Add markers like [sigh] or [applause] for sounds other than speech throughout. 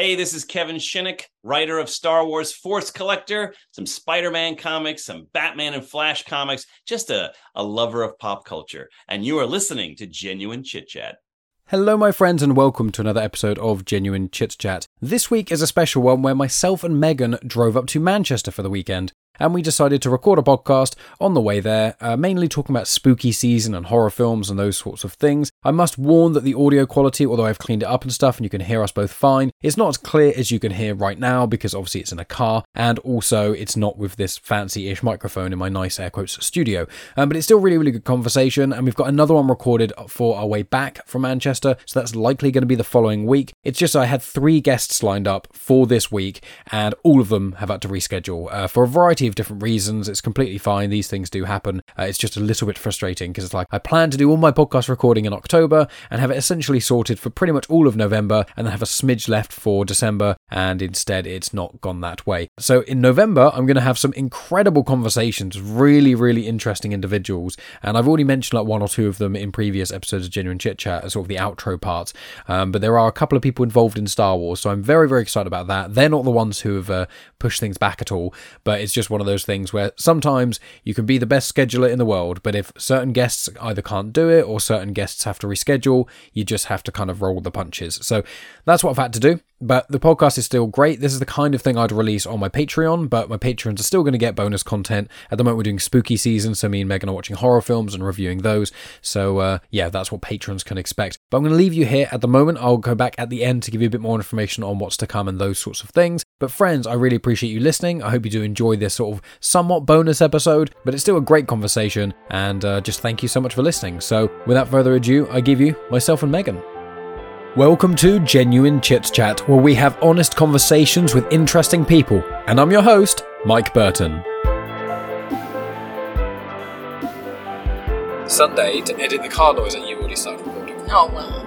Hey, this is Kevin Shinick, writer of Star Wars Force Collector, some Spider Man comics, some Batman and Flash comics, just a, a lover of pop culture. And you are listening to Genuine Chit Chat. Hello, my friends, and welcome to another episode of Genuine Chit Chat. This week is a special one where myself and Megan drove up to Manchester for the weekend and we decided to record a podcast on the way there, uh, mainly talking about spooky season and horror films and those sorts of things. I must warn that the audio quality, although I've cleaned it up and stuff and you can hear us both fine, is not as clear as you can hear right now because obviously it's in a car and also it's not with this fancy ish microphone in my nice air quotes studio. Um, but it's still really, really good conversation and we've got another one recorded for our way back from Manchester, so that's likely going to be the following week. It's just I had three guests lined up for this week and all of them have had to reschedule uh, for a variety of different reasons. It's completely fine. These things do happen. Uh, it's just a little bit frustrating because it's like I plan to do all my podcast recording in October and have it essentially sorted for pretty much all of November and then have a smidge left for December. And instead, it's not gone that way. So in November, I'm going to have some incredible conversations, really, really interesting individuals. And I've already mentioned like one or two of them in previous episodes of Genuine Chit Chat as sort of the outro parts. Um, but there are a couple of people involved in Star Wars. So I'm very, very excited about that. They're not the ones who have uh, pushed things back at all, but it's just one of those things where sometimes you can be the best scheduler in the world, but if certain guests either can't do it or certain guests have to reschedule, you just have to kind of roll the punches. So that's what I've had to do. But the podcast is still great. This is the kind of thing I'd release on my Patreon, but my patrons are still going to get bonus content. At the moment, we're doing spooky season, so me and Megan are watching horror films and reviewing those. So, uh, yeah, that's what patrons can expect. But I'm going to leave you here at the moment. I'll go back at the end to give you a bit more information on what's to come and those sorts of things. But, friends, I really appreciate you listening. I hope you do enjoy this sort of somewhat bonus episode, but it's still a great conversation. And uh, just thank you so much for listening. So, without further ado, I give you myself and Megan. Welcome to Genuine Chit Chat, where we have honest conversations with interesting people. And I'm your host, Mike Burton. Sunday to edit the car noise that you already started. Oh well.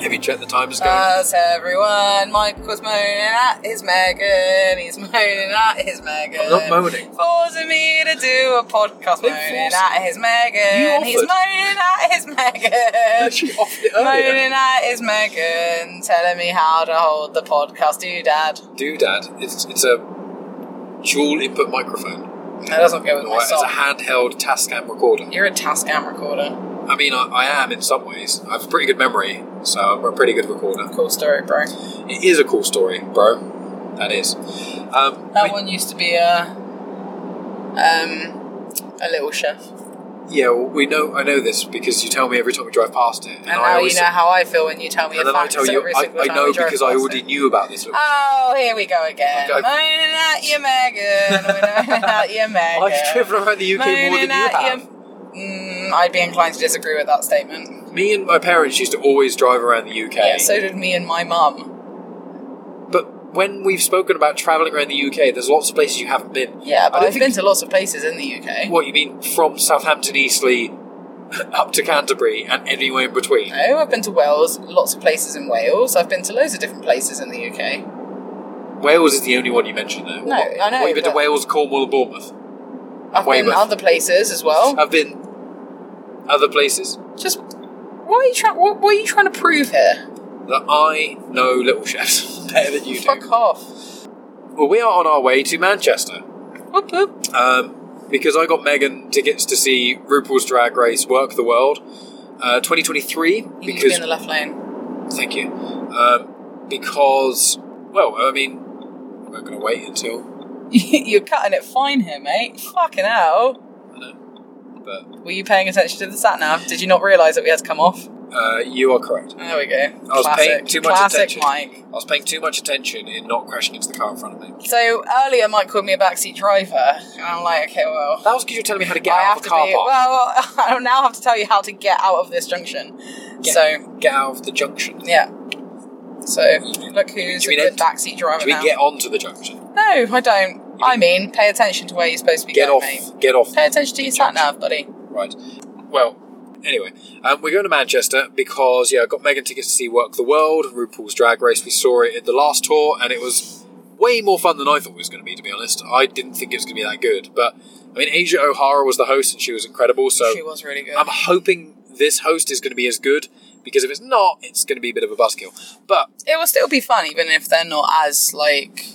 Have you checked the timers going? That's everyone. Michael's moaning at his Megan. He's moaning at his Megan. I'm not moaning. Forcing me to do a podcast They moaning forced- at his You Megan. He's offered. moaning at his Megan. Actually offered it earlier. Moaning at his Megan, telling me how to hold the podcast. Do dad. Doodad, it's, it's a dual input microphone. That doesn't go with my Or it's a song. handheld Tascam recorder. You're a Tascam recorder. I mean, I, I am in some ways. I have a pretty good memory, so I'm a pretty good recorder. Cool story, bro. It is a cool story, bro. That is. Um, That we- one used to be a um a little chef. yeah, well, we know. I know this because you tell me every time we drive past it, And, I now you know how I feel when you tell me and a then I tell you, I, I know because I already it. knew about this. Oh, here we go again. Okay. Moaning at you, Megan. [laughs] Moaning at you, Megan. I've driven around the UK more than Moaning you have. you- Mm, Um, I'd be inclined to disagree with that statement. Me and my parents used to always drive around the UK. Yeah, so did me and my mum. But when we've spoken about travelling around the UK, there's lots of places you haven't been. Yeah, but I've been to lots of places in the UK. What you mean from Southampton, Eastleigh, [laughs] up to Canterbury, and anywhere in between? No, I've been to Wales, lots of places in Wales. I've been to loads of different places in the UK. Wales is the only one you mentioned there. No, I know, What, you've been to Wales, Cornwall, and Bournemouth. I've Weymouth. been other places as well. I've been other places Just what are you trying? What, what are you trying to prove here? that I know little chefs [laughs] better than you do. Fuck off. Well, we are on our way to Manchester Whoop, whoop. um, because I got Megan tickets to see RuPaul's Drag Race Work the World uh, 2023. You need to be Because in the left lane. thank you. Um, because well, I mean, we're going to wait until. [laughs] You're cutting it fine here, mate. Fucking hell. But Were you paying attention to the sat nav? Did you not realise that we had to come off? uh, you are correct. There we go. I was Classic. paying too much Classic attention. Mike. I was paying too much attention in not crashing into the car in front of me. So earlier, Mike called me a backseat driver, and I'm like, okay, well, That was because you were telling me how to get I out have of the to car be. park. Well, [laughs] I now have to tell you how to get out of this junction. Get- So get out of the junction. yeah. So look who's Do a good backseat driver Do we now. get onto the junction? no, I don't. I mean, pay attention to where you're supposed to be Get going, off. mate. Get off. Pay attention to your sat nav, buddy. Right. Well, anyway, um, we're going to Manchester because yeah, I got Megan tickets to see Work the World, RuPaul's Drag Race. We saw it at the last tour, and it was way more fun than I thought it was going to be. To be honest, I didn't think it was going to be that good. But I mean, Asia O'Hara was the host, and she was incredible. So she was really good. I'm hoping this host is going to be as good because if it's not, it's going to be a bit of a buzzkill. But It will still be fun, even if they're not as like.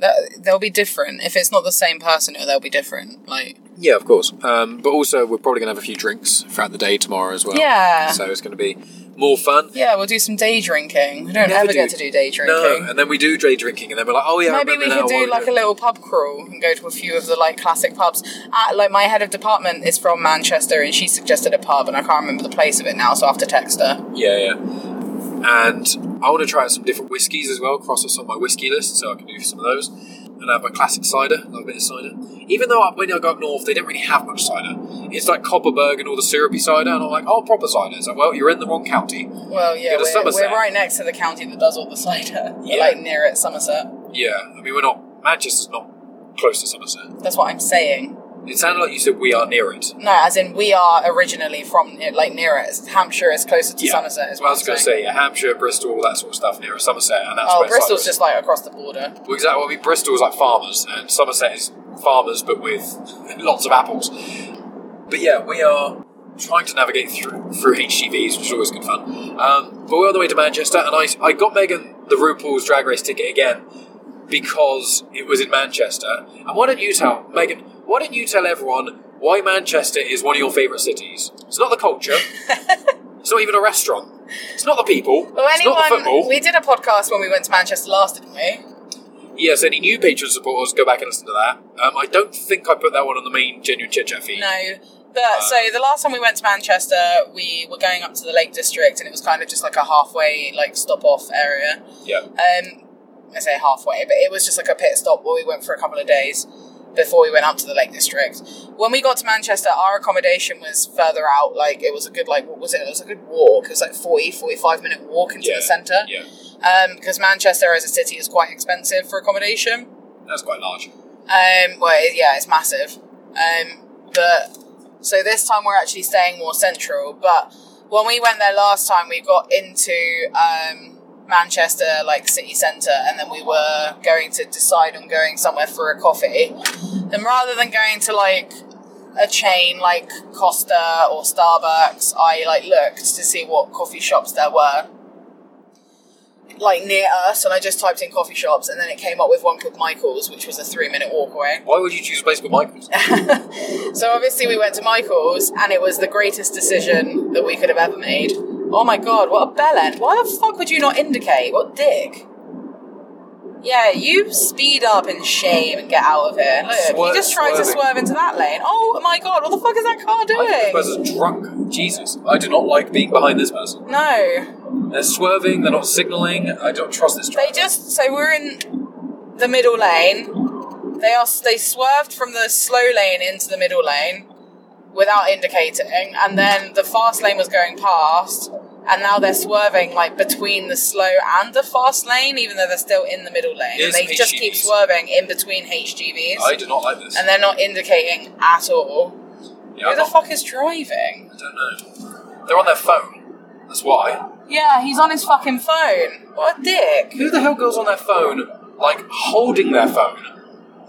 Th- They'll be different. If it's not the same person, they'll be different. Like, yeah, of course. Um, but also, we're probably going to have a few drinks throughout the day tomorrow as well. Yeah. So it's going to be more fun. yeah, we'll do some day drinking. We don't Never ever do- get to do day drinking. No, and then we do day drinking, and then we're like, oh yeah, Maybe we could do like a little pub crawl and go to a few of the like classic pubs. Uh, like my head of department is from Manchester and she suggested a pub and I can't remember the place of it now, so I have to text her. Yeah, yeah. And I want to try out some different whiskies as well, cross off some of my whiskey list, so I can do some of those. And I have my classic cider, love a bit of cider. Even though when I go up north, they don't really have much cider. It's like Kopparberg and all the syrupy cider, and I'm like, oh, proper cider. It's like, well, you're in the wrong county. Well, yeah, we're, we're right next to the county that does all the cider. [laughs] We're Yeah. like near it, Somerset. Yeah, I mean, we're not, Manchester's not close to Somerset. That's what I'm saying. It sounded like you said we are near it. No, as in we are originally from near, like near it. Hampshire is closer to Yeah. Somerset. Is Well, I was going to say, yeah, Hampshire, Bristol, all that sort of stuff near Somerset, and that's Oh, where Bristol's just like across the border. Well, exactly. Well, I mean, Bristol's like farmers, and Somerset is farmers, but with [laughs] lots of apples. But yeah, we are trying to navigate through through HGVs, which is always good fun. Um, but we're on the way to Manchester, and I, I got Megan the RuPaul's Drag Race ticket again because it was in Manchester. And why don't you tell Megan? Why don't you tell everyone why Manchester is one of your favourite cities? It's not the culture. [laughs] it's not even a restaurant. It's not the people. Well, it's not the anyone, football. we did a podcast when we went to Manchester last, didn't we? Yes, any new patron supporters, go back and listen to that. Um, I don't think I put that one on the main genuine chit chat feed. No. But so the last time we went to Manchester, we were going up to the Lake District, and it was kind of just like a halfway like stop off area. Yeah, Um, I say halfway, but it was just like a pit stop where we went for a couple of days before we went up to the Lake District. When we got to Manchester, our accommodation was further out. Like it was a good like what was it? It was a good walk. It was like 40, 45 minute walk into yeah, the centre. Yeah, Um, because Manchester as a city is quite expensive for accommodation. that's quite large. Um, well, it, yeah, it's massive. Um, but so this time we're actually staying more central. But when we went there last time, we got into um, Manchester, like city centre, and then we were going to decide on going somewhere for a coffee. And rather than going to like a chain like Costa or Starbucks, I like looked to see what coffee shops there were like near us and I just typed in coffee shops and then it came up with one called Michael's which was a three minute walk away. Why would you choose a place called Michael's? [laughs] So obviously we went to Michael's and it was the greatest decision that we could have ever made. Oh my god, what a bellend. Why the fuck would you not indicate? What dick? Yeah, you speed up in shame and get out of here. Look, Swerve- you just tried to swerving. swerve into that lane. Oh my god, what the fuck is that car I think this doing? person's drunk. Jesus, I do not like being behind this person. No. They're swerving. They're not signalling. I don't trust this driver. They just so we're in the middle lane. They are they swerved from the slow lane into the middle lane without indicating, and then the fast lane was going past, and now they're swerving like between the slow and the fast lane, even though they're still in the middle lane. And they just keep swerving in between HGVs, I do not like this. and they're not indicating at all. yeah, Who I'm the not- fuck is driving? I don't know. They're on their phone. That's why. Yeah, he's on his fucking phone. What a dick. Who the hell goes on their phone, like holding their phone?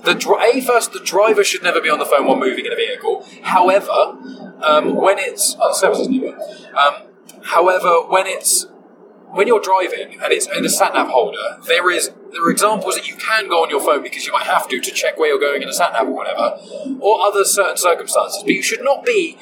The a first, the driver should never be on the phone while moving in a vehicle. However, um, when it's oh, the service isn't. Um, however, when it's when you're driving and it's in a sat nav holder, there is there are examples that you can go on your phone because you might have to to check where you're going in a sat nav or whatever, or other certain circumstances. But you should not be.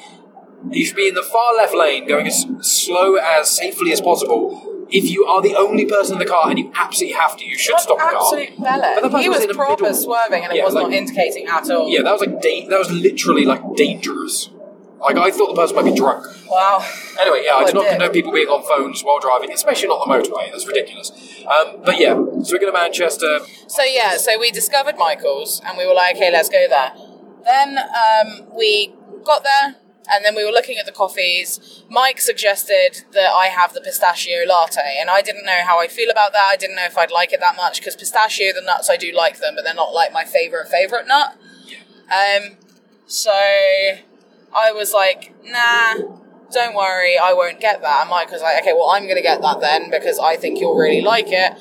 You should be in the far left lane, going as slow as safely as possible. If you are the only person in the car and you absolutely have to, you should stop the car. absolute But the person He was the proper swerving and it Yeah, was like- not indicating at all. Yeah, that was like da- that was literally like dangerous. Like I thought the person might be drunk. Wow. Anyway, yeah, I do a not dick. condone people being on phones while driving, especially not the motorway. That's ridiculous. Um, but yeah, so we're going to Manchester. So yeah, so we discovered Michael's and we were like, okay, let's go there. Then um, we got there and then we were looking at the coffees. Mike suggested that I have the pistachio latte, and I didn't know how I feel about that. I didn't know if I'd like it that much because pistachio, the nuts, I do like them, but they're not like my favorite favorite nut. Um, so I was like, nah, don't worry, I won't get that. And Mike was like, okay, well, I'm going to get that then because I think you'll really like it.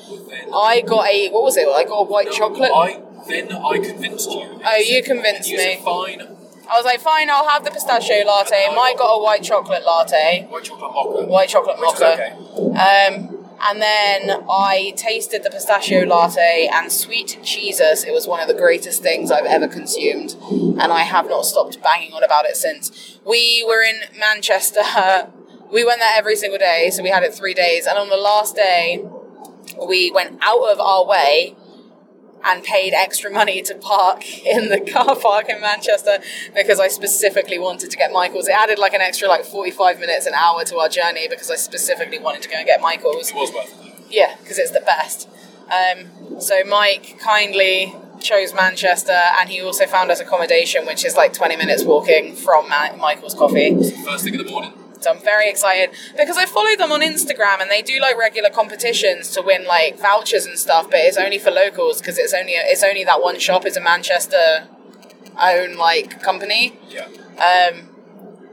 I got a, what was it? I got a white chocolate. I then I convinced you. Oh, you convinced me. said fine. I was like, fine, I'll have the pistachio latte. Mike got a white chocolate latte, White chocolate mocha. white chocolate mocha. okay. Um, and then I tasted the pistachio latte and sweet cheeses. It was one of the greatest things I've ever consumed, and I have not stopped banging on about it since. We were in Manchester. [laughs] We went there every single day, so we had it three days. And on the last day, we went out of our way and paid extra money to park in the car park in Manchester because I specifically wanted to get Michael's. It added like an extra like 45 minutes, an hour to our journey because I specifically wanted to go and get Michael's. It was worth it. Yeah, because it's the best. Um, so Mike kindly chose Manchester and he also found us accommodation, which is like 20 minutes walking from Ma- Michael's Coffee. First thing in the morning. So I'm very excited because I follow them on Instagram and they do like regular competitions to win like vouchers and stuff, but it's only for locals because it's only it's only that one shop. It's a Manchester own like company. Yeah. Um,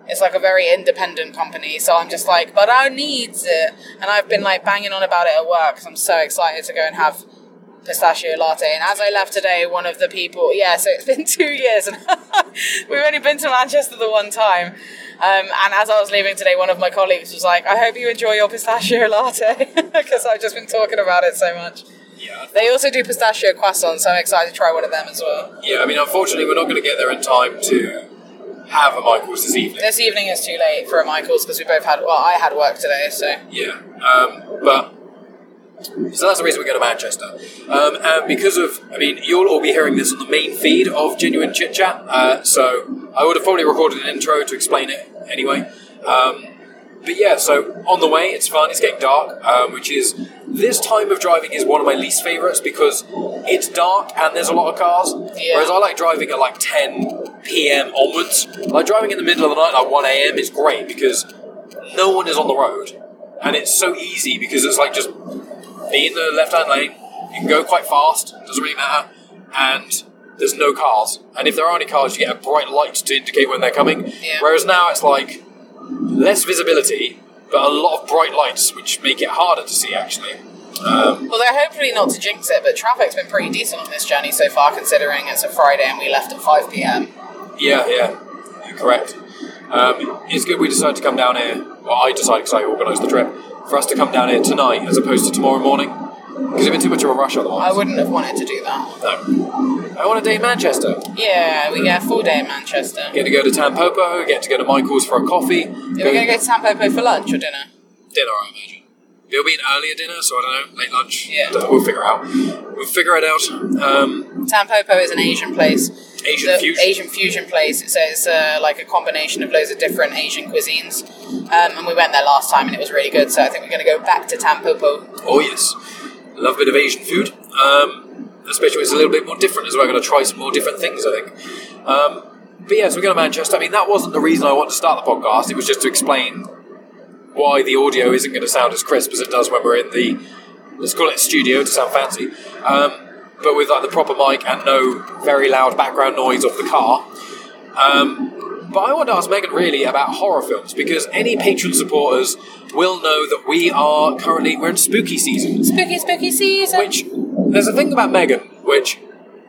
it's like a very independent company, so I'm just like, but I needs it, and I've been like banging on about it at work because I'm so excited to go and have pistachio latte. And as I left today, one of the people, yeah, so it's been [laughs] two years, and [laughs] we've only been to Manchester the one time. Um, and as I was leaving today, one of my colleagues was like, "I hope you enjoy your pistachio [laughs] latte," because I've just been talking about it so much. Yeah. They also do pistachio croissants, so I'm excited to try one of them as well. Yeah, I mean, unfortunately, we're not going to get there in time to have a Michael's this evening. This evening is too late for a Michaels because we both had, well, I had work today, so. Yeah. Um, but so that's the reason we go to Manchester. Um, and because of, I mean, you'll all be hearing this on the main feed of Genuine Chit Chat. Uh, so I would have probably recorded an intro to explain it anyway. Um, but yeah, so on the way, it's fun. It's getting dark, um, which is this time of driving is one of my least favorites because it's dark and there's a lot of cars. Yeah. Whereas I like driving at like 10 p.m. onwards. Like driving in the middle of the night, like 1 a.m., is great because no one is on the road, and it's so easy because it's like just be in the left-hand lane. You can go quite fast; doesn't really matter, and there's no cars. And if there are any cars, you get a bright light to indicate when they're coming. Yeah. Whereas now it's like less visibility, but a lot of bright lights, which make it harder to see. Actually, um, Although hopefully not to jinx it, but traffic's been pretty decent on this journey so far, considering it's a Friday and we left at 5 p.m. yeah, yeah, you're correct. Um, it's good we decided to come down here. Well, I decided because I organised the trip for us to come down here tonight as opposed to tomorrow morning. Because it'd been too much of a rush otherwise. I wouldn't have wanted to do that. No. I want a day in Manchester. Yeah, we get a full day in Manchester. Get to go to Tampopo, get to go to Michael's for a coffee. Are we going to go to Tampopo for lunch or dinner? dinner, I imagine. It'll be an earlier dinner, so I don't know, late lunch. Yeah. Know, We'll figure it out. We'll figure it out. Um, Tampopo is an Asian place. Asian The fusion. Asian fusion place. So it's uh, like a combination of loads of different Asian cuisines. Um, and we went there last time and it was really good. So I think we're going to go back to Tampopo. Oh yes, love a bit of Asian food. Um, especially when it's a little bit more different as well. I'm going to try some more different things, I think. Um, but yeah, so we're going to Manchester. I mean, that wasn't the reason I wanted to start the podcast. It was just to explain why the audio isn't going to sound as crisp as it does when we're in the let's call it studio to sound fancy, um, but with like the proper mic and no very loud background noise of the car. Um, but I want to ask Megan really about horror films because any patron supporters will know that we are currently we're in spooky season. Spooky, spooky season. Which there's a thing about Megan, which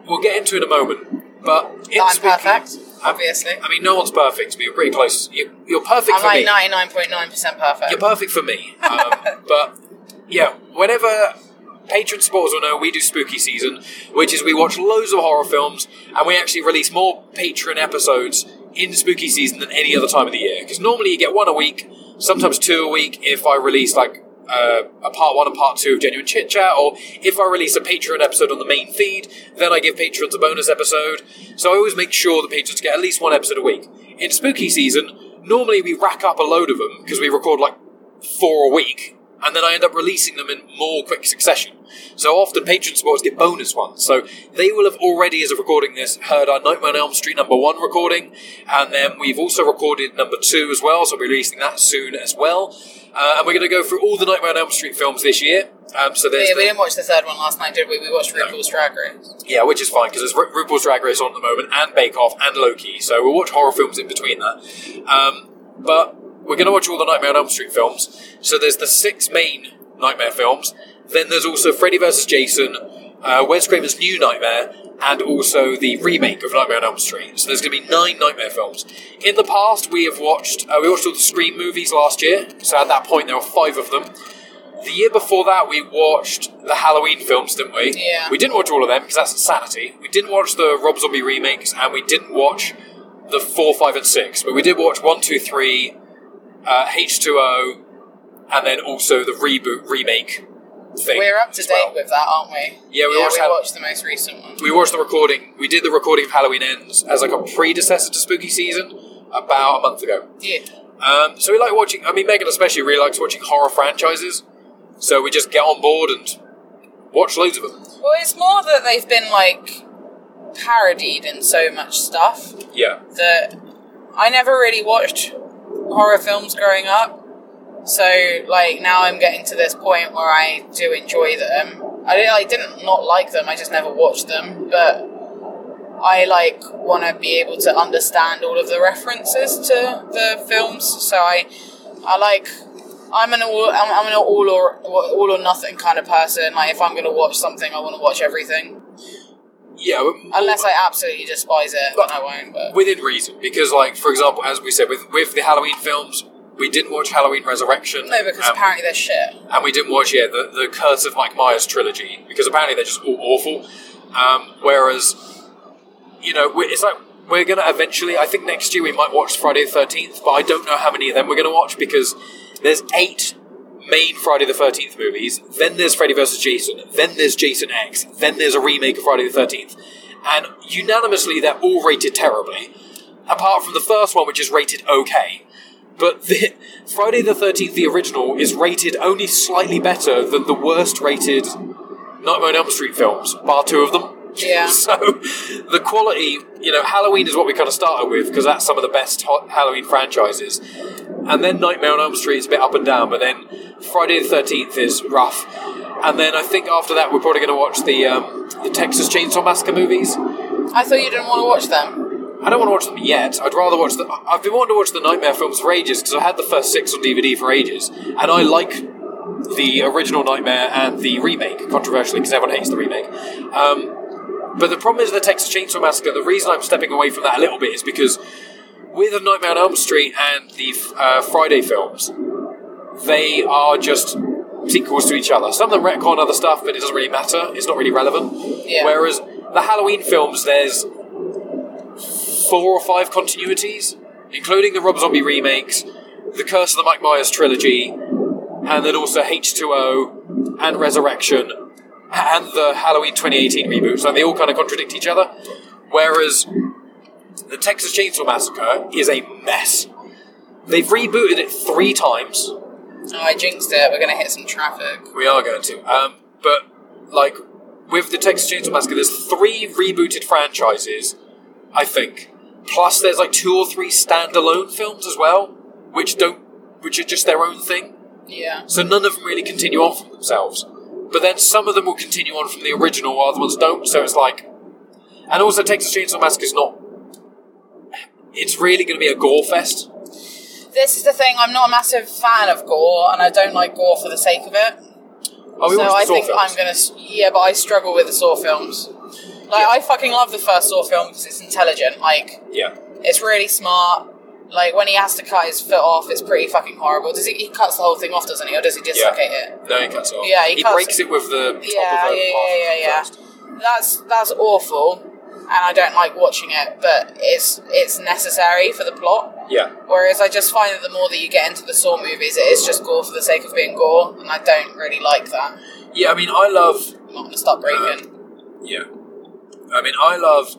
we'll get into in a moment. But in I'm spooky- perfect, obviously. I mean, no one's perfect, but you're pretty close. You, you're perfect I'm for like me. 99.9% perfect. You're perfect for me. Um, [laughs] but yeah, whenever patron supporters will know, we do spooky season, which is we watch loads of horror films and we actually release more patron episodes in spooky season than any other time of the year. Because normally you get one a week, sometimes two a week if I release like uh, a part one and part two of Genuine Chit Chat, or if I release a Patreon episode on the main feed, then I give patrons a bonus episode. So I always make sure the patrons get at least one episode a week. In spooky season, normally we rack up a load of them because we record like four a week, and then I end up releasing them in more quick succession. So often patron supporters get bonus ones. So they will have already, as of recording this, heard our Nightmare on Elm Street number one recording, and then we've also recorded number two as well, so we'll be releasing that soon as well. Uh, and we're going to go through all the Nightmare on Elm Street films this year. Um, so there's we, the- we didn't watch the third one last night, did we? We watched RuPaul's Drag Race. yeah, which is fine because there's Ru- RuPaul's Drag Race on at the moment, and Bake Off, and Loki. So we'll watch horror films in between that. Um, but we're going to watch all the Nightmare on Elm Street films. So there's the six main Nightmare films. Then there's also Freddy vs. Jason, uh, Wes Craven's New Nightmare, and also the remake of Nightmare on Elm Street. So there's going to be nine Nightmare films. In the past, we have watched uh, we watched all the Scream movies last year. So at that point, there were five of them. The year before that, we watched the Halloween films, didn't we? Yeah. We didn't watch all of them because that's insanity. We didn't watch the Rob Zombie remakes, and we didn't watch the four, five, and six. But we did watch one, two, three, uh, H2O, and then also the reboot remake thing. We're up to date well. with that, aren't we? Yeah, we yeah, watched we watched the most recent one. We watched the recording. We did the recording of Halloween Ends as like a predecessor to Spooky Season about a month ago. Yeah. Um, so we like watching. I mean, Megan especially really likes watching horror franchises. So we just get on board and watch loads of them. Well, it's more that they've been like parodied in so much stuff Yeah, that I never really watched horror films growing up. So like now I'm getting to this point where I do enjoy them. I didn't, I didn't not like them. I just never watched them, but I like want to be able to understand all of the references to the films. So I I like I'm an all I'm, I'm an all or all or nothing kind of person. Like if I'm going to watch something, I want to watch everything. Yeah. but- Unless I absolutely despise it, but I won't. But within reason, because like for example, as we said with with the Halloween films, we didn't watch Halloween Resurrection. no, because um, apparently they're shit. and we didn't watch yeah the, the Curse of Mike Myers trilogy because apparently they're just all awful. Um, whereas, you know, we it's like we're gonna eventually. I think next year we might watch Friday the Thirteenth, but I don't know how many of them we're gonna watch because there's eight main Friday the Thirteenth movies. Then there's Freddy vs Jason. Then there's Jason X. Then there's a remake of Friday the Thirteenth, and unanimously they're all rated terribly, apart from the first one, which is rated okay. But [laughs] the, Friday the 13th, the original, is rated only slightly better than the worst rated Nightmare on Elm Street films, bar two of them. Yeah. [laughs] So the quality, you know, Halloween is what we kind of started with because that's some of the best Halloween franchises. And then Nightmare on Elm Street is a bit up and down, but then Friday the 13th is rough. And then I think after that, we're probably going to watch the, um, the Texas Chainsaw Massacre movies. I thought you didn't want to watch them. I don't want to watch them yet. I'd rather watch the. I've been wanting to watch the Nightmare films for ages because I had the first six on DVD for ages, and I like the original Nightmare and the remake, controversially because everyone hates the remake. Um, but the problem is the Texas Chainsaw Massacre. The reason I'm stepping away from that a little bit is because with the Nightmare on Elm Street and the uh, Friday films, they are just sequels to each other. Some of them retcon other stuff, but it doesn't really matter. It's not really relevant. Yeah. Whereas the Halloween films, there's four or five continuities, including the Rob Zombie remakes, the Curse of the Mike Myers trilogy, and then also H2O and Resurrection and the Halloween 2018 reboot. So they all kind of contradict each other. Whereas the Texas Chainsaw Massacre is a mess. They've rebooted it three times. Oh, I jinxed it. We're going to hit some traffic. We are going to. Um, but, like, with the Texas Chainsaw Massacre, there's three rebooted franchises, I think. Plus, there's like two or three standalone films as well, which don't, which are just their own thing. Yeah. So none of them really continue on from themselves. But then some of them will continue on from the original, while other ones don't. So it's like, and also Texas Chainsaw Massacre is not. It's really going to be a gore fest. This is the thing. I'm not a massive fan of gore, and I don't like gore for the sake of it. Oh, we so I think films. I'm gonna. Yeah, but I struggle with the Saw films. Like I fucking love the first Saw film because it's intelligent. Like Yeah. it's really smart. Like when he has to cut his foot off, it's pretty fucking horrible. Does he? He cuts the whole thing off, doesn't he, or does he dislocate it? No, he cuts it off. Yeah, he he, cuts breaks it. it with the top Yeah, of the yeah, yeah, yeah, first. That's that's awful, and I don't like watching it. But it's it's necessary for the plot. Yeah. Whereas I just find that the more that you get into the Saw movies, it is just gore for the sake of being gore, and I don't really like that. Yeah, I mean, I love. I'm not gonna stop breaking. Uh, yeah. I mean, I love.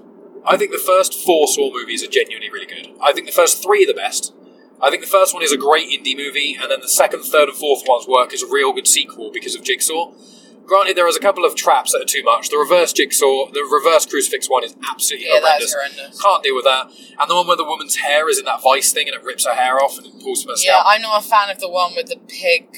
I think the first four Saw movies are genuinely really good. I think the first three are the best. I think the first one is a great indie movie, and then the second, third, and fourth ones work as a real good sequel because of Jigsaw. Granted, there is a couple of traps that are too much. The reverse Jigsaw, the reverse crucifix one is absolutely Yeah, horrendous. horrendous. Can't deal with that. And the one where the woman's hair is in that vice thing and it rips her hair off and it pulls from her Yeah, scalp. I'm not a fan of the one with the pig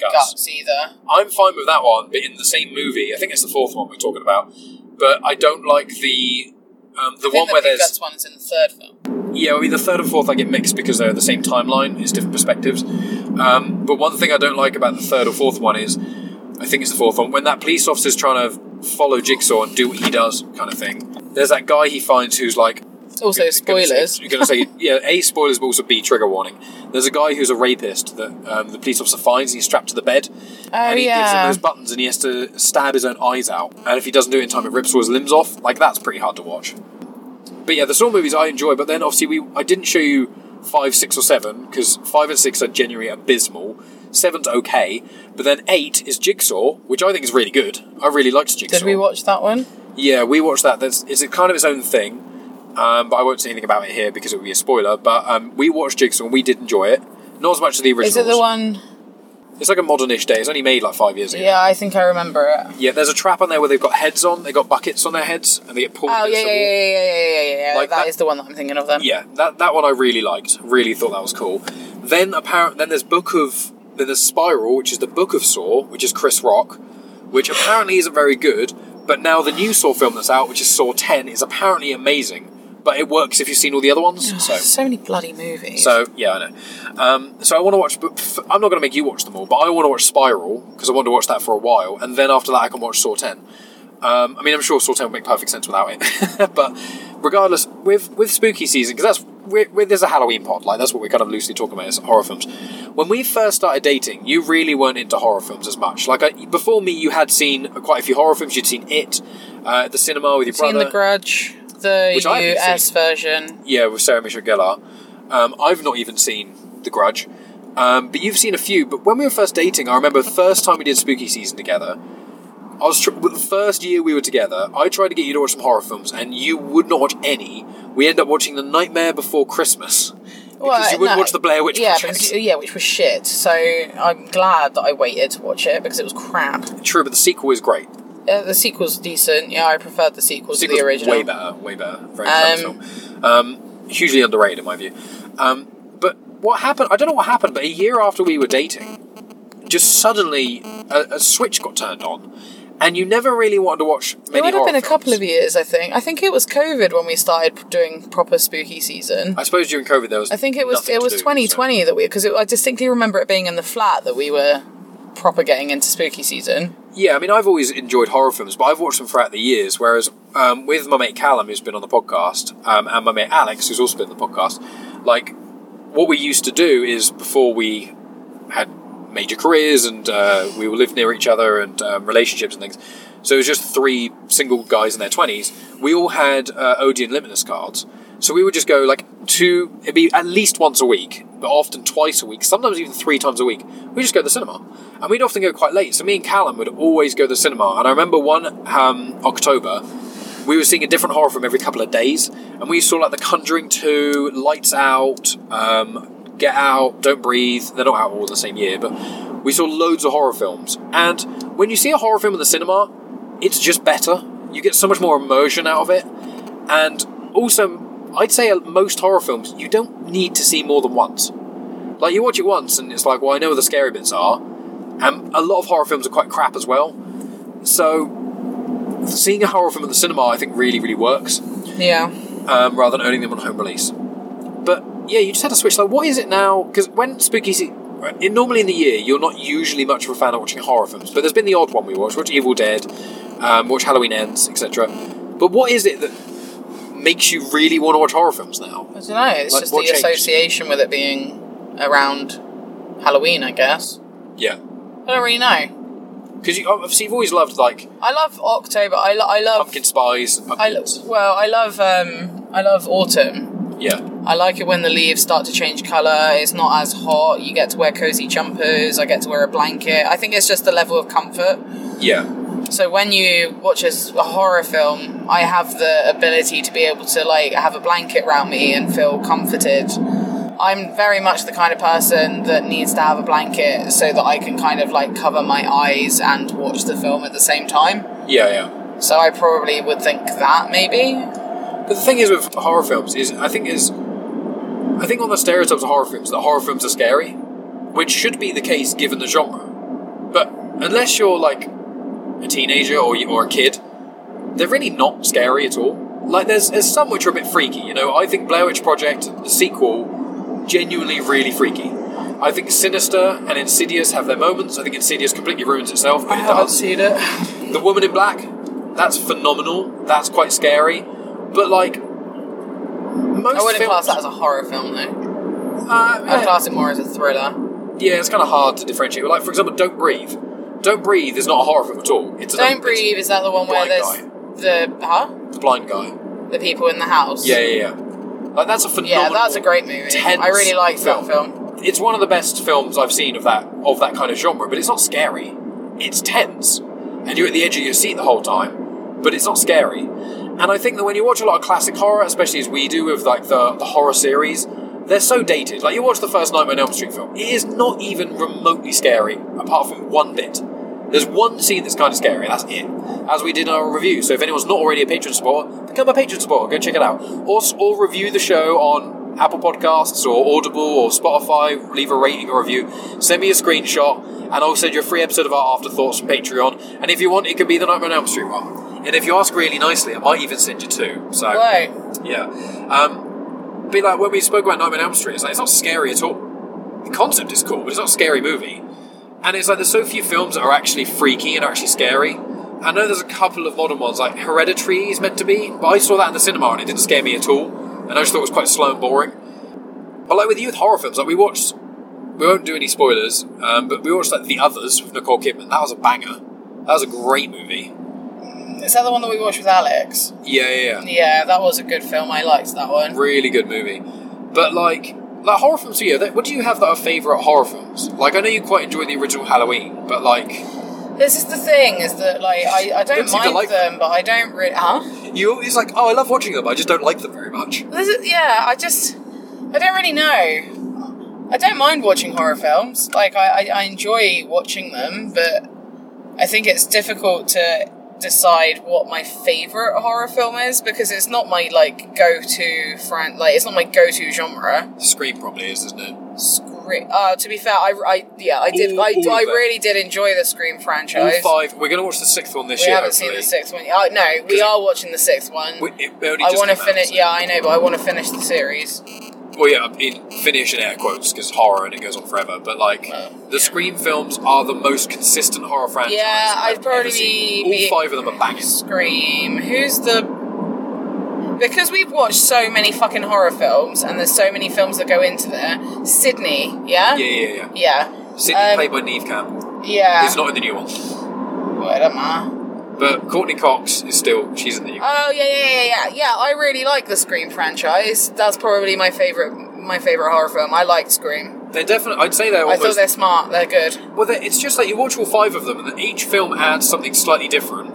Guts. guts either. I'm fine with that one, but in the same movie, I think it's the fourth one we're talking about. But I don't like the um, the I think one the where there's guts one is in the third film. yeah. I mean the third and fourth I get mixed because they're the same timeline, it's different perspectives. Um, but one thing I don't like about the third or fourth one is, I think it's the fourth one when that police officer's trying to follow Jigsaw and do what he does, kind of thing. There's that guy he finds who's like Also, gonna- spoilers. Gonna say, you're going to say, yeah, A, spoilers, but also B, trigger warning. There's a guy who's a rapist that um, the police officer finds and he's strapped to the bed. Oh, and he gives him those buttons and he has to stab his own eyes out. And if he doesn't do it in time, it rips all his limbs off. Like, that's pretty hard to watch. But yeah, the Saw movies I enjoy, but then obviously we I didn't show you 5, 6, or 7, because 5 and 6 are genuinely abysmal. Seven's okay, but then 8 is Jigsaw, which I think is really good. I really liked Jigsaw. Did we watch that one? Yeah, we watched that. That's it's kind of its own thing, um, but I won't say anything about it here because it would be a spoiler. But um, we watched Jigsaw and we did enjoy it. Not as much as the original. Is it the one? It's like a modernish day. It's only made like five years ago. Yeah, I think I remember it. Yeah, there's a trap on there where they've got heads on. They've got buckets on their heads, and they get pulled. Oh yeah, the yeah, yeah, yeah, yeah, yeah, yeah. Like that that- is the one that I'm thinking of. Then. Yeah, that that one I really liked. Really thought that was cool. Then apparent then there's Book of then there's Spiral, which is the Book of Saw, which is Chris Rock, which apparently isn't very good. But now the new Saw film that's out, which is Saw Ten, is apparently amazing. But it works if you've seen all the other ones. So So many bloody movies. so yeah, I know. Um, so I want to watch. But f- I'm not going to make you watch them all, but I want to watch Spiral because I want to watch that for a while, and then after that I can watch Saw Ten. Um, I mean, I'm sure Saw Ten would make perfect sense without it. [laughs] but regardless, with with spooky season, because that's we're, we're, there's a Halloween pod, like that's what we're kind of loosely talking about is horror films. When we first started dating, you really weren't into horror films as much. Like I, before me, you had seen quite a few horror films. You'd seen It uh, at the cinema with your seen brother. The Grudge, the Which I haven't US version. Yeah, with Sarah Michelle Gellar. Um, I've not even seen The Grudge, um, but you've seen a few. But when we were first dating, I remember the first time we did spooky season together. I was tr- the first year we were together. I tried to get you to watch some horror films, and you would not watch any. We ended up watching The Nightmare Before Christmas because you wouldn't no, watch the Blair Witch yeah, Project. because- yeah, which was shit. So I'm glad that I waited to watch it because it was crap. True, but the sequel is great. Uh, the sequel's decent. Yeah, I preferred the sequel to the original. way better, way better. Very Um, film. Um, hugely underrated in my view. Um, but what happened? I don't know what happened, but a year after we were dating, just suddenly a, a switch got turned on, and you never really wanted to watch many It would have been a couple of years, I think. I think it was COVID when we started doing proper spooky season. I suppose during COVID there was. I think it was it was do, 2020 that we because I distinctly remember it being in the flat that we were proper getting into spooky season. Yeah, I mean, I've always enjoyed horror films, but I've watched them throughout the years. Whereas um, with my mate Callum, who's been on the podcast, um, and my mate Alex, who's also been on the podcast, like what we used to do is before we had major careers and uh, we lived near each other and um, relationships and things. So it was just three single guys in their twenties. We all had uh, Odeon Limitless cards, so we would just go like two. It'd be at least once a week, but often twice a week. Sometimes even three times a week. We just go to the cinema, and we'd often go quite late. So me and Callum would always go to the cinema. And I remember one um, October, we were seeing a different horror film every couple of days, and we saw like The Conjuring Two, Lights Out, um, Get Out, Don't Breathe. They're not out all the same year, but we saw loads of horror films. And when you see a horror film in the cinema, it's just better. You get so much more immersion out of it, and also, I'd say most horror films you don't need to see more than once. Like you watch it once, and it's like, well, I know where the scary bits are, and a lot of horror films are quite crap as well. So, seeing a horror film in the cinema, I think, really, really works Yeah. um, rather than owning them on home release. But yeah, you just had to switch. Like, what is it now? Because when spooky, in, normally in the year, you're not usually much of a fan of watching horror films. But there's been the odd one we watched, watch Evil Dead, um, watch Halloween Ends, etc. But what is it that makes you really want to watch horror films now? I don't know. It's Like, just the changed? association with it being around Halloween, I guess. Yeah, I don't really know. because you, obviously you've always loved like I love October. I, lo- I love. pumpkin spice. And I lo- well, I love um, I love autumn. yeah, I like it when the leaves start to change colour. It's not as hot. You get to wear cozy jumpers. I get to wear a blanket. I think it's just the level of comfort. yeah, So when you watch a horror film, I have the ability to be able to like have a blanket around me and feel comforted. I'm very much the kind of person that needs to have a blanket so that I can kind of like cover my eyes and watch the film at the same time. yeah, yeah. So I probably would think that maybe. But the thing is with horror films is I think is I think on the stereotypes of horror films that horror films are scary, which should be the case given the genre. But unless you're like a teenager or or a kid, they're really not scary at all. Like there's there's some which are a bit freaky. You know, I think Blair Witch Project, the sequel, genuinely really freaky. I think Sinister and Insidious have their moments. I think Insidious completely ruins itself, but I it haven't does. seen it. The Woman in Black, that's phenomenal. That's quite scary. But like most I wouldn't films, class that as a horror film though. uh, I'd class it more as a thriller. yeah, it's kind of hard to differentiate. Like for example, Don't Breathe. Don't Breathe is not a horror film at all. It's Don't breathe. Is that the one where Blind there's the huh? the blind guy. The people in the house. Yeah, yeah, yeah. Like that's a phenomenal. Yeah, that's a great movie. tense I really liked that film. film. It's one of the best films I've seen of that of that kind of genre, but it's not scary. It's tense, and you're at the edge of your seat the whole time, but it's not scary. And I think that when you watch a lot of classic horror, especially as we do with like the, the horror series, they're so dated. Like you watch the first Nightmare on Elm Street film, it is not even remotely scary, apart from one bit. There's one scene that's kind of scary, that's it. As we did in our review. So if anyone's not already a patron supporter, become a patron supporter. Go check it out. Or, or review the show on Apple Podcasts or Audible or Spotify. Leave a rating or review. Send me a screenshot, and I'll send you a free episode of our Afterthoughts from Patreon. And if you want, it could be the Nightmare on Elm Street one. And if you ask really nicely, I might even send you two. So Whoa. yeah. Um, be like when we spoke about Nightmare on Elm Street, it's like it's not scary at all. The concept is cool, but it's not a scary movie. And it's like there's so few films that are actually freaky and are actually scary. I know there's a couple of modern ones, like Hereditary is meant to be, but I saw that in the cinema and it didn't scare me at all. And I just thought it was quite slow and boring. But like with youth horror films, like we watched, we won't do any spoilers, um, but we watched like The Others with Nicole Kidman. That was a banger. That was a great movie. Is that the one that we watched with Alex? Yeah, yeah, yeah. Yeah, that was a good film. I liked that one. really good movie. But like, like horror films for you, what do you have that are favourite horror films? Like, I know you quite enjoy the original Halloween, but like, This is the thing, is that like I, I don't Don't mind like them, but I don't really. Huh? you always like, oh, I love watching them, I just don't like them very much. This is, yeah, I just I don't really know. I don't mind watching horror films. Like I, I, I enjoy watching them, but I think it's difficult to decide what my favorite horror film is because it's not my like go-to fran- like it's not my go-to genre. Scream probably is, isn't it? Scream. Uh, to be fair, I, I yeah, I did. All- I, all I really did enjoy the Scream All franchise. five. We're going to watch the sixth one this we year. We haven't seen the sixth one. Uh, no, we are watching the sixth one. We, I want to came out, finish. so- Yeah, I know, but I want to finish the series. Well, yeah, in finish in air quotes because horror and it goes on forever. But like, Oh, the Scream films are the most consistent horror franchise. Yeah, I'd I've probably ever seen. be- All five of them are banging. Scream. Who's the? Because we've watched so many fucking horror films, and there's so many films that go into there. Sidney, yeah, Yeah, yeah, yeah. yeah, Sidney Um, played by Neve Campbell. yeah. It's not in the new one. Well, I don't know. But Courteney Cox is still she's in the new. Oh yeah, yeah, yeah, yeah, yeah. I really like the Scream franchise. That's probably my favorite, my favorite horror film. I liked Scream. they're definitely. I'd say they're I thought they're smart. They're good. well, they're, it's just like you watch all five of them, and each film adds something slightly different.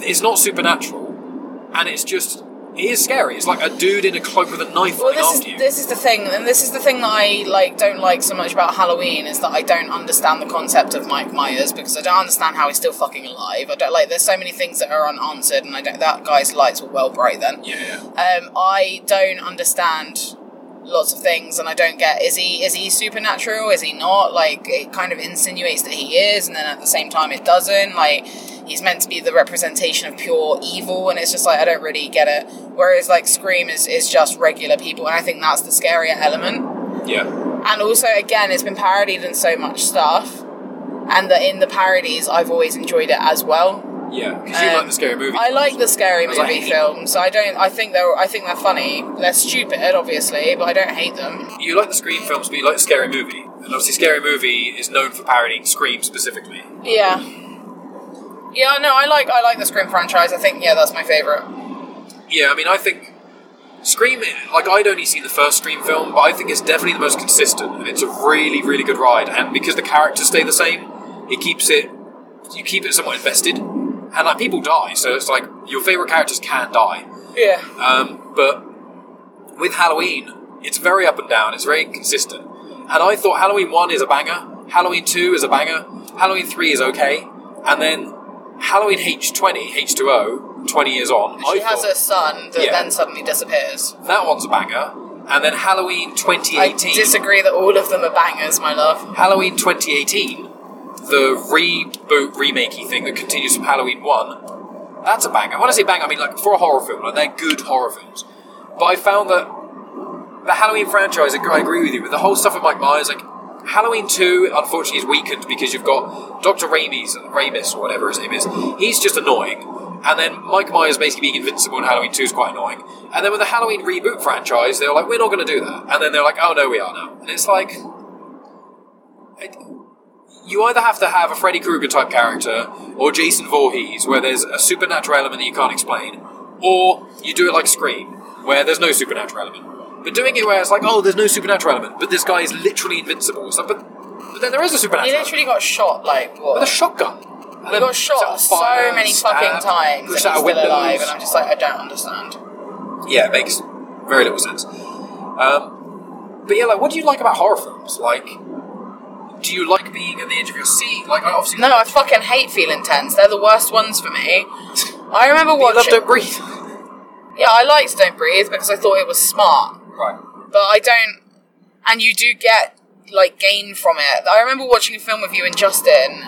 It's not supernatural, and it's just it is scary. It's like a dude in a cloak with a knife Well, this is this is the thing, and this is the thing that I like don't like so much about Halloween is that I don't understand the concept of Mike Myers because I don't understand how he's still fucking alive. I don't like. There's so many things that are unanswered, and I don't. That guy's lights were well bright then. yeah, yeah. Um, I don't understand lots of things, and I don't get is he is he supernatural? Is he not? Like it kind of insinuates that he is, and then at the same time it doesn't. Like he's meant to be the representation of pure evil, and it's just like I don't really get it. Whereas like Scream is is just regular people, and I think that's the scarier element. yeah. And also, again, it's been parodied in so much stuff, and that in the parodies, I've always enjoyed it as well. Yeah, because you Um, like the scary movie. I like the scary was like, movie films. I don't. I think they're. I think they're funny. They're stupid, obviously, but I don't hate them. You like the Scream films, but you like the scary movie, and obviously, scary movie is known for parodying Scream specifically. Yeah. Yeah. No, I like. I like the Scream franchise. I think. Yeah, that's my favorite. Yeah, I mean, I think Scream, like, I'd only seen the first Scream film, but I think it's definitely the most consistent, and it's a really, really good ride. And because the characters stay the same, it keeps it, you keep it somewhat invested. And, like, people die, so it's like your favourite characters can die. Yeah. Um, but with Halloween, it's very up and down, it's very inconsistent. And I thought Halloween 1 is a banger, Halloween 2 is a banger, Halloween 3 is okay, and then Halloween H20, H2O, 20 years on, She I has thought a son that Yeah. then suddenly disappears. that one's a banger. And then Halloween 2018. I 2018. disagree that all of them are bangers, my love. Halloween 2018, the reboot, remakey thing that continues from Halloween 1, that's a banger. When I say banger, I mean like for a horror film, like they're good horror films. But I found that the Halloween franchise, I agree with you, with the whole stuff with Mike Myers, like Halloween 2, unfortunately, is weakened because you've got Dr. Ramis, Ramis, or whatever his name is. He's just annoying. And then Mike Myers basically being invincible in Halloween 2 is quite annoying. And then with the Halloween reboot franchise, they were like, we're not going to do that. And then they're like, oh no, we are now. And it's like. You either have to have a Freddy Krueger type character or Jason Voorhees, where there's a supernatural element that you can't explain, or you do it like Scream, where there's no supernatural element. But doing it where it's like, oh, there's no supernatural element, but this guy is literally invincible. Like, but, but then there is a supernatural. He literally got shot like what? with a shotgun. And He got shot so fire, many stabbed, fucking times and he's still windows. alive, and I'm just like, I don't understand. Yeah, it makes very little sense. Um, but yeah, like, what do you like about horror films? Like, do you like being at the edge of your seat? Like, I obviously No, I fucking hate feeling tense. They're the worst ones for me. I remember watching. you love. Don't Breathe. Yeah, I liked Don't Breathe because I thought it was smart, right. but I don't. And you do get like gain from it. I remember watching a film with you and Justin,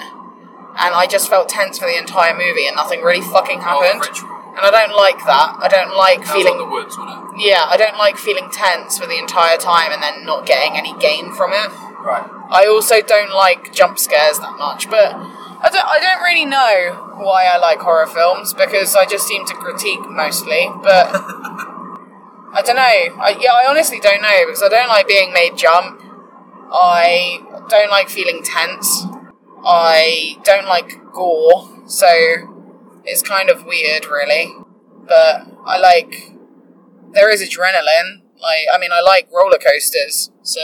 and I just felt tense for the entire movie, and nothing really fucking oh, happened. Ritual. And I don't like that. I don't like That was feeling. the woods, wasn't Yeah, I don't like feeling tense for the entire time and then not getting any gain from it. Right. I also don't like jump scares that much, but I don't, I don't really know why I like horror films because I just seem to critique mostly. But [laughs] I don't know. I, yeah, I honestly don't know because I don't like being made jump. I don't like feeling tense. I don't like gore, so it's kind of weird, really. But I like. There is adrenaline. Like, I mean, I like roller coasters, so.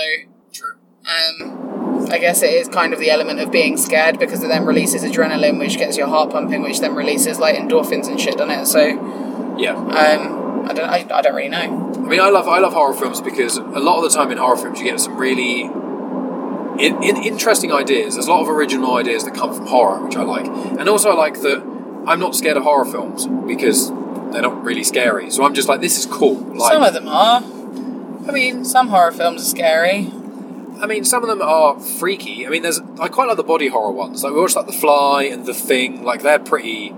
Um, I guess it is kind of the element of being scared because it then releases adrenaline, which gets your heart pumping, which then releases like endorphins and shit, doesn't it? So Yeah. um, I don't, I, I don't really know. I mean, I love I love horror films because a lot of the time in horror films you get some really in, in, interesting ideas. There's a lot of original ideas that come from horror, which I like, and also I like that I'm not scared of horror films because they're not really scary. So I'm just like, this is cool. Like, Some of them are. I mean, some horror films are scary. I mean, some of them are freaky. I mean, there's I quite like the body horror ones. Like we watched like The Fly and The Thing. Like they're pretty.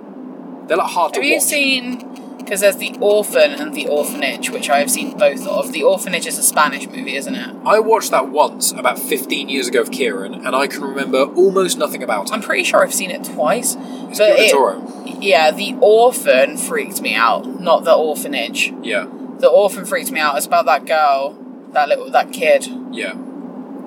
They're like hard to Have to you watch. seen? Because there's the Orphan and the Orphanage, which I have seen both of. The Orphanage is a Spanish movie, isn't it? I watched that once about 15 years ago of Kieran, and I can remember almost nothing about it. I'm pretty sure I've seen it twice. It's but it- Toro. yeah, the Orphan freaked me out, not the Orphanage. Yeah, The Orphan freaked me out. It's about that girl, that little, that kid. yeah,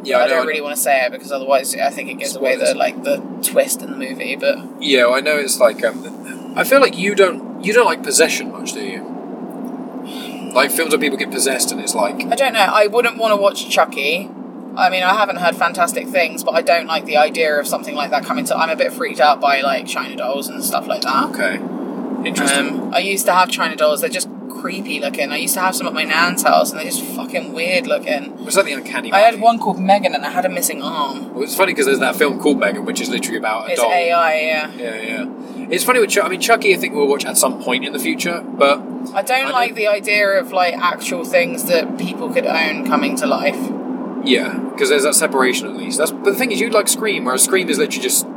yeah. I, I, don't really want to say it because otherwise I think it gives away the like the twist in the movie. But Yeah, I know. It's like um, I feel like you don't you don't like possession much, do you? Like films where people get possessed, and it's like I don't know. I wouldn't want to watch Chucky. I mean, I haven't heard fantastic things, but I don't like the idea of something like that coming to. I'm a bit freaked out by like China dolls and stuff like that. okay, interesting. Um, I used to have China dolls. They're just creepy looking. I used to have some at my nan's house, and they're just fucking weird looking. Was that the uncanny? I had one called Megan, and I had a missing arm. Well, it's funny because there's that film called Megan, which is literally about a It's doll. AI. Yeah. Yeah, yeah. It's funny with Chuck. I mean, Chucky. I think we'll watch at some point in the future, but I don't I like the idea of like actual things that people could own coming to life. yeah, because there's that separation at least. That's but the thing is, you'd like Scream, whereas Scream is literally just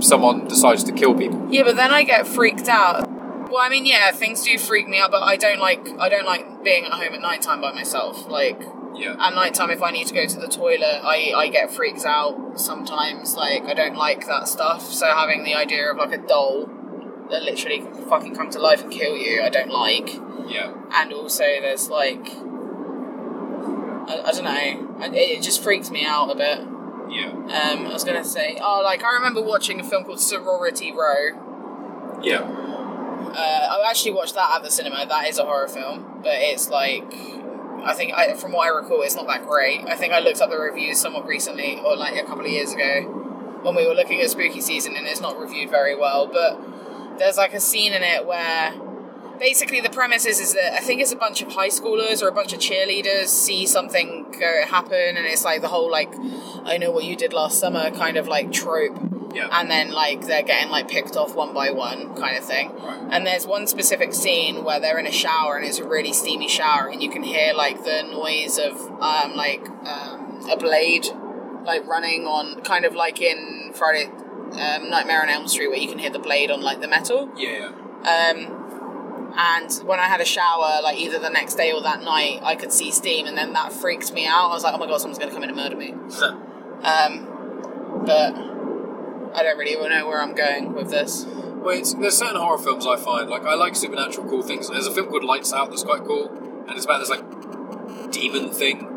someone decides to kill people. Yeah, but then I get freaked out. Well, I mean, yeah, things do freak me out, but I don't like I don't like being at home at night time by myself. Like Yeah. at night time, if I need to go to the toilet, I I get freaked out sometimes. Like I don't like that stuff. So having the idea of like a doll that literally can fucking come to life and kill you, I don't like. Yeah. And also, there's like I, I don't know, it, it just freaks me out a bit. Yeah. Um, I was gonna say, oh, like I remember watching a film called Sorority Row. Yeah. Uh, I actually watched that at the cinema. That is a horror film, but it's like I think I, from what I recall, it's not that great. I think I looked up the reviews somewhat recently, or like a couple of years ago, when we were looking at spooky season, and it's not reviewed very well. But there's like a scene in it where basically the premise is, is that I think it's a bunch of high schoolers or a bunch of cheerleaders see something happen, and it's like the whole like I know what you did last summer kind of like trope Yeah. and then like they're getting like picked off one by one kind of thing Right. and there's one specific scene where they're in a shower and it's a really steamy shower and you can hear like the noise of um like um, a blade like running on kind of like in friday um, nightmare on elm street where you can hear the blade on like the metal yeah. um and when I had a shower, like either the next day or that night, I could see steam, and then that freaked me out. I was like, "Oh my god, someone's gonna come in and murder me." [laughs] Um, but I don't really know where I'm going with this. Well, it's, there's certain horror films I find like I like supernatural cool things. There's a film called Lights Out that's quite cool, and it's about this like demon thing.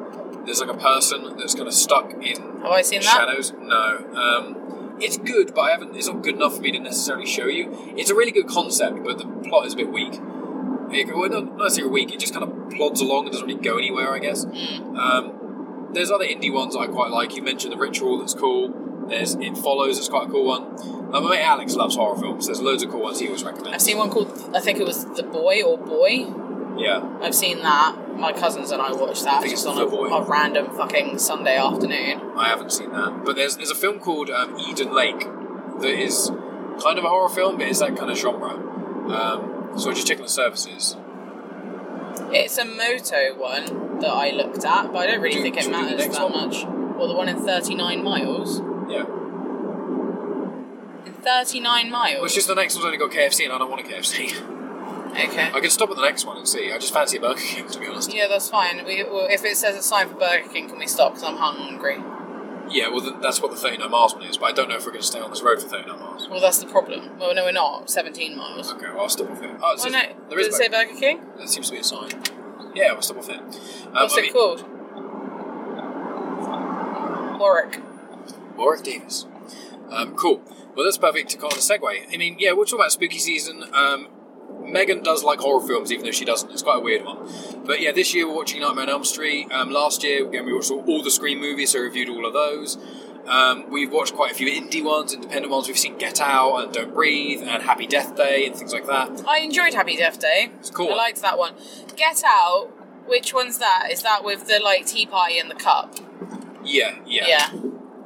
There's like a person that's kind of stuck in Have I seen that? shadows. No, um, it's good, but I haven't. It's not good enough for me to necessarily show you. It's a really good concept, but the plot is a bit weak. It, well, not, not necessarily weak. It just kind of plods along and doesn't really go anywhere. I guess. Hmm. Um, there's other indie ones I quite like. You mentioned the Ritual, that's cool. There's It Follows, it's quite a cool one. Uh, my mate Alex loves horror films. There's loads of cool ones he always recommends. I've seen one called I think it was The Boy or Boy. Yeah, I've seen that. My cousins and I watched that think just on a, a random fucking Sunday afternoon. I haven't seen that. But there's there's a film called um, Eden Lake that is kind of a horror film, but it's that kind of genre. Um, so it's just checking the services. It's a moto one that I looked at, but I don't really Do- think it do the matters that one? much. Well, the one in 39 miles. Yeah. In 39 miles? It's just the next one's only got KFC, and I don't want a KFC. okay. I can stop at the next one and see. I just fancy a Burger King, to be honest. Yeah, that's fine. We, well, if it says a sign for Burger King, can we stop? Because I'm hungry. Yeah, well, th- that's what the 39 miles one is, but I don't know if we're going to stay on this road for 39 miles. Well, that's the problem. Well, no, we're not. 17 miles. Okay, well, I'll stop off here. Oh, it says- not? there Does is it say Burger- Burger King? There seems to be a sign. Yeah, we'll stop off here. Um, What's I it mean- called? Warwick. Warwick Davis. Um, cool. Well, that's perfect to kind of segue. I mean, yeah, we'll talk about spooky season. Um, Megan does like horror films, even though she doesn't. It's quite a weird one. But yeah, this year we're watching Nightmare on Elm Street. Um, last year, again, we watched all, all the Scream movies, so reviewed all of those. Um, we've watched quite a few indie ones, independent ones. We've seen Get Out and Don't Breathe and Happy Death Day and things like that. I enjoyed Happy Death Day. It's cool. I liked that one. Get Out. Which one's that? Is that with the like tea party and the cup? Yeah, yeah, Yeah.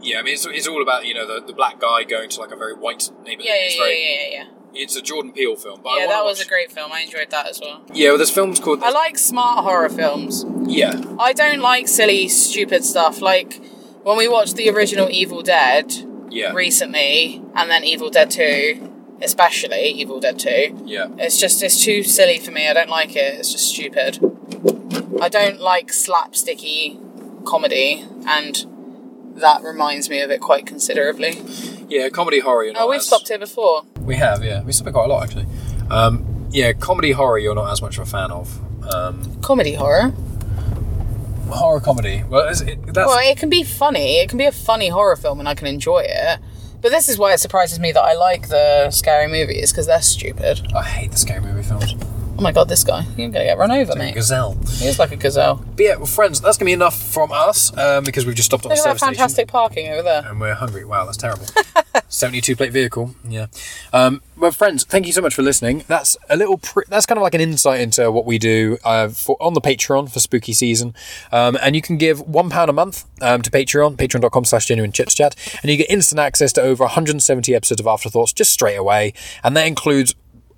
Yeah. I mean, it's, it's all about you know the, the black guy going to like a very white neighborhood. Yeah, yeah, it's yeah, very, yeah, yeah. It's a Jordan Peele film, but Yeah, that was watch- a great film. I enjoyed that as well. Yeah, well, there's films called. I like smart horror films. yeah, I don't like silly, stupid stuff. Like when we watched the original Evil Dead yeah, recently, and then Evil Dead 2, especially Evil Dead 2, yeah. it's just it's too silly for me. I don't like it. It's just stupid. I don't like slapsticky comedy, and that reminds me of it quite considerably. Yeah, comedy horror. You're not Oh, we've as- stopped here before. We have, yeah. We stopped it quite a lot, actually. Um, yeah, comedy horror. You're not as much of a fan of. Um, Comedy horror. horror comedy. Well, it, that's Well, it can be funny. It can be a funny horror film, and I can enjoy it. But this is why it surprises me that I like the scary movies because they're stupid. I hate the scary movie films. Oh my god, this guy! You're gonna get run over, mate. Gazelle. He is like a gazelle. But yeah, well, friends, that's gonna be enough from us um, because we've just stopped at the Look at that service station fantastic parking over there. and we're hungry. Wow, that's terrible. [laughs] 72 plate vehicle. Yeah. Um, well, friends, thank you so much for listening. That's a little. Pr- that's kind of like an insight into what we do uh, for on the Patreon for spooky season. Um, and you can give one pound a month um, to Patreon, Patreon.com/slash Genuine Chits Chat, and you get instant access to over 170 episodes of Afterthoughts just straight away, and that includes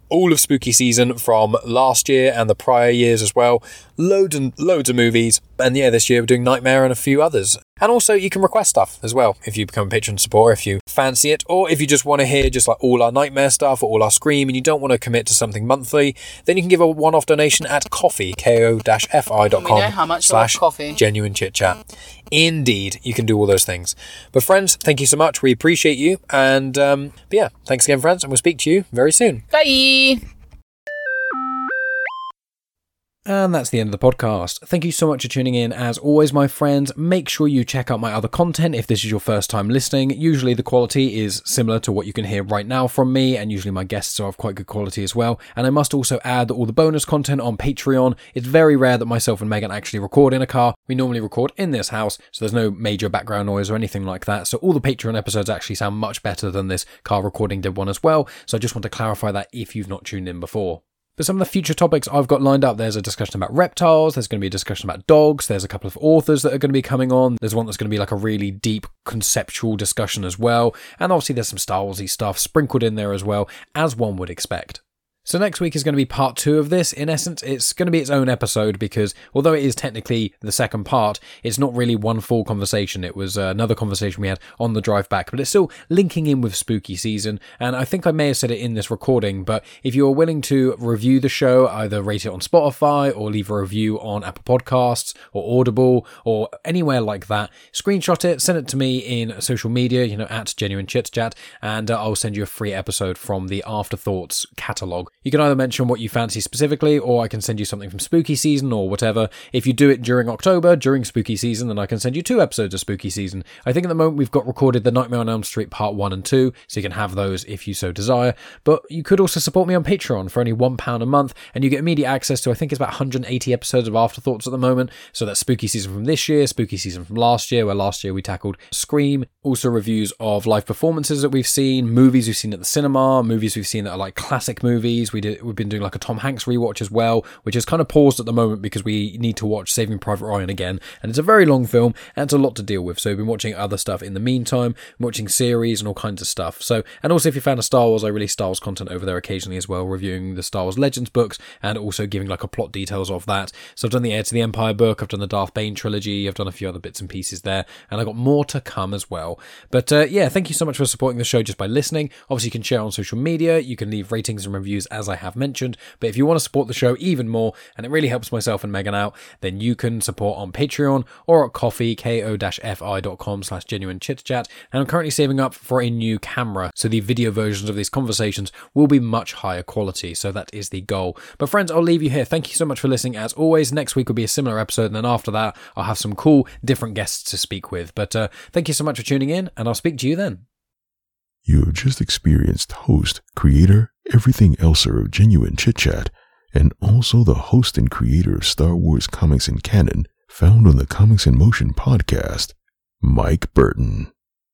all of spooky season from last year and the prior years as well. Loads and loads of movies. And yeah, this year we're doing Nightmare and a few others. And also you can request stuff as well if you become a patron supporter, if you fancy it, or if you just want to hear just like all our Nightmare stuff or all our Scream and you don't want to commit to something monthly, then you can give a one-off donation at Ko-fi, ko-fi.com We know how much slash coffee. genuine chit chat. Indeed, you can do all those things. But friends, thank you so much. We appreciate you. And um, yeah, thanks again, friends, and we'll speak to you very soon. Bye. And that's the end of the podcast. Thank you so much for tuning in. As always, my friends, make sure you check out my other content if this is your first time listening. Usually the quality is similar to what you can hear right now from me, and usually my guests are of quite good quality as well. And I must also add that all the bonus content on Patreon. It's very rare that myself and Megan actually record in a car. We normally record in this house, so there's no major background noise or anything like that. So all the Patreon episodes actually sound much better than this car recording did one as well. So I just want to clarify that if you've not tuned in before. But some of the future topics I've got lined up, there's a discussion about reptiles, there's going to be a discussion about dogs, there's a couple of authors that are going to be coming on, there's one that's going to be like a really deep conceptual discussion as well, and obviously there's some Star Warsy stuff sprinkled in there as well, as one would expect. So next week is going to be part two of this. In essence, it's going to be its own episode because although it is technically the second part, it's not really one full conversation. It was uh, another conversation we had on the drive back, but it's still linking in with spooky season. And I think I may have said it in this recording, but if you are willing to review the show, either rate it on Spotify or leave a review on Apple Podcasts or Audible or anywhere like that, screenshot it, send it to me in social media, you know, at Genuine Chit Chat, and uh, I'll send you a free episode from the Afterthoughts catalogue. You can either mention what you fancy specifically, or I can send you something from spooky season or whatever. If you do it during October, during spooky season, then I can send you two episodes of spooky season. I think at the moment we've got recorded the Nightmare on Elm Street part one and two, so you can have those if you so desire. But you could also support me on Patreon for only £1 a month, and you get immediate access to, I think it's about 180 episodes of Afterthoughts at the moment. So that's spooky season from this year, spooky season from last year, where last year we tackled Scream, also reviews of live performances that we've seen, movies we've seen at the cinema, movies we've seen that are like classic movies. We did, we've been doing like a Tom Hanks rewatch as well, which is kind of paused at the moment because we need to watch Saving Private Ryan again, and it's a very long film and it's a lot to deal with. So we've been watching other stuff in the meantime, watching series and all kinds of stuff. So, and also if you're a fan of Star Wars, I release Star Wars content over there occasionally as well, reviewing the Star Wars Legends books and also giving like a plot details of that. So I've done the Heir to the Empire book, I've done the Darth Bane trilogy, I've done a few other bits and pieces there, and I've got more to come as well. But uh, yeah, thank you so much for supporting the show just by listening. Obviously, you can share on social media, you can leave ratings and reviews as I have mentioned. But if you want to support the show even more, and it really helps myself and Megan out, then you can support on Patreon or at Ko-fi, ko-fi.com slash genuine chit chat. And I'm currently saving up for a new camera, so the video versions of these conversations will be much higher quality. So that is the goal. But friends, I'll leave you here. Thank you so much for listening. As always, next week will be a similar episode, and then after that, I'll have some cool different guests to speak with. But uh, thank you so much for tuning in, and I'll speak to you then. You have just experienced host, creator, everything elser of Genuine Chit Chat, and also the host and creator of Star Wars comics and canon, found on the Comics in Motion podcast, Mike Burton.